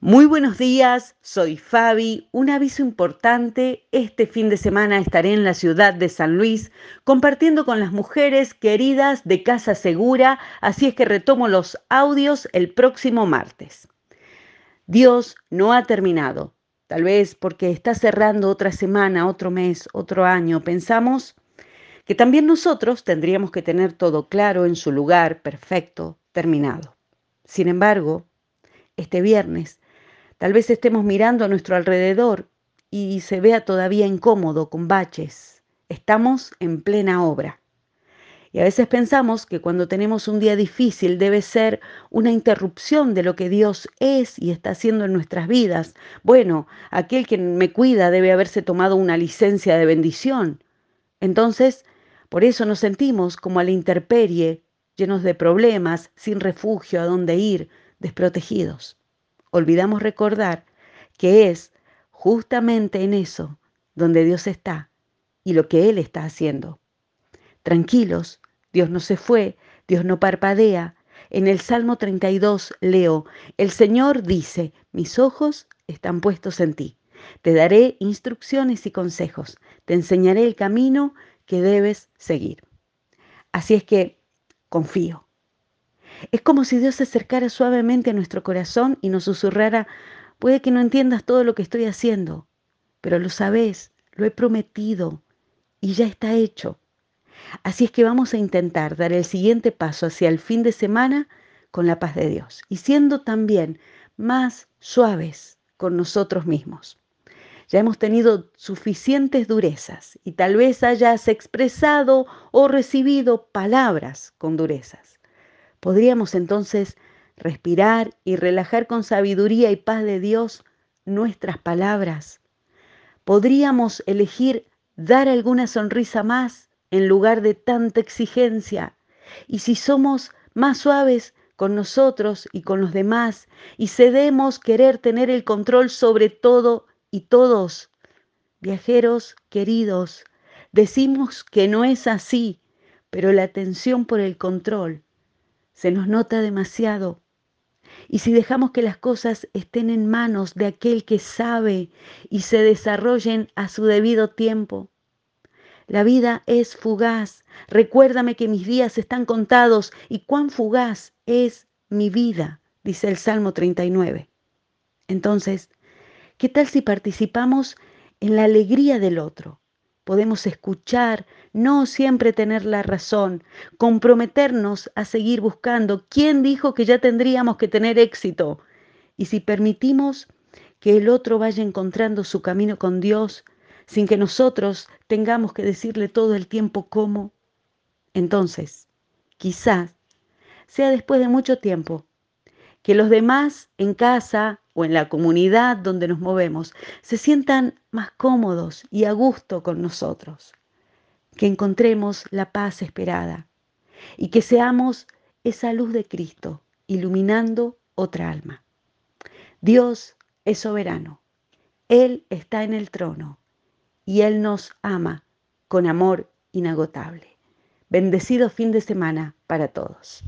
Muy buenos días, soy Fabi. Un aviso importante, este fin de semana estaré en la ciudad de San Luis compartiendo con las mujeres queridas de Casa Segura, así es que retomo los audios el próximo martes. Dios no ha terminado, tal vez porque está cerrando otra semana, otro mes, otro año. Pensamos que también nosotros tendríamos que tener todo claro en su lugar, perfecto, terminado. Sin embargo, este viernes Tal vez estemos mirando a nuestro alrededor y se vea todavía incómodo, con baches. Estamos en plena obra. Y a veces pensamos que cuando tenemos un día difícil debe ser una interrupción de lo que Dios es y está haciendo en nuestras vidas. Bueno, aquel que me cuida debe haberse tomado una licencia de bendición. Entonces, por eso nos sentimos como a la intemperie, llenos de problemas, sin refugio a dónde ir, desprotegidos olvidamos recordar que es justamente en eso donde Dios está y lo que Él está haciendo. Tranquilos, Dios no se fue, Dios no parpadea. En el Salmo 32 leo, el Señor dice, mis ojos están puestos en ti. Te daré instrucciones y consejos, te enseñaré el camino que debes seguir. Así es que confío, es como si Dios se acercara suavemente a nuestro corazón y nos susurrara, puede que no entiendas todo lo que estoy haciendo, pero lo sabes, lo he prometido y ya está hecho. Así es que vamos a intentar dar el siguiente paso hacia el fin de semana con la paz de Dios y siendo también más suaves con nosotros mismos. Ya hemos tenido suficientes durezas y tal vez hayas expresado o recibido palabras con durezas. Podríamos entonces respirar y relajar con sabiduría y paz de Dios nuestras palabras. Podríamos elegir dar alguna sonrisa más en lugar de tanta exigencia. Y si somos más suaves con nosotros y con los demás y cedemos querer tener el control sobre todo y todos, viajeros queridos, decimos que no es así, pero la atención por el control se nos nota demasiado. Y si dejamos que las cosas estén en manos de aquel que sabe y se desarrollen a su debido tiempo. La vida es fugaz. Recuérdame que mis días están contados y cuán fugaz es mi vida, dice el Salmo 39. Entonces, ¿qué tal si participamos en la alegría del otro? Podemos escuchar, no siempre tener la razón, comprometernos a seguir buscando. ¿Quién dijo que ya tendríamos que tener éxito? Y si permitimos que el otro vaya encontrando su camino con Dios, sin que nosotros tengamos que decirle todo el tiempo cómo, entonces, quizás sea después de mucho tiempo que los demás en casa o en la comunidad donde nos movemos se sientan más cómodos y a gusto con nosotros, que encontremos la paz esperada y que seamos esa luz de Cristo iluminando otra alma. Dios es soberano, Él está en el trono y Él nos ama con amor inagotable. Bendecido fin de semana para todos.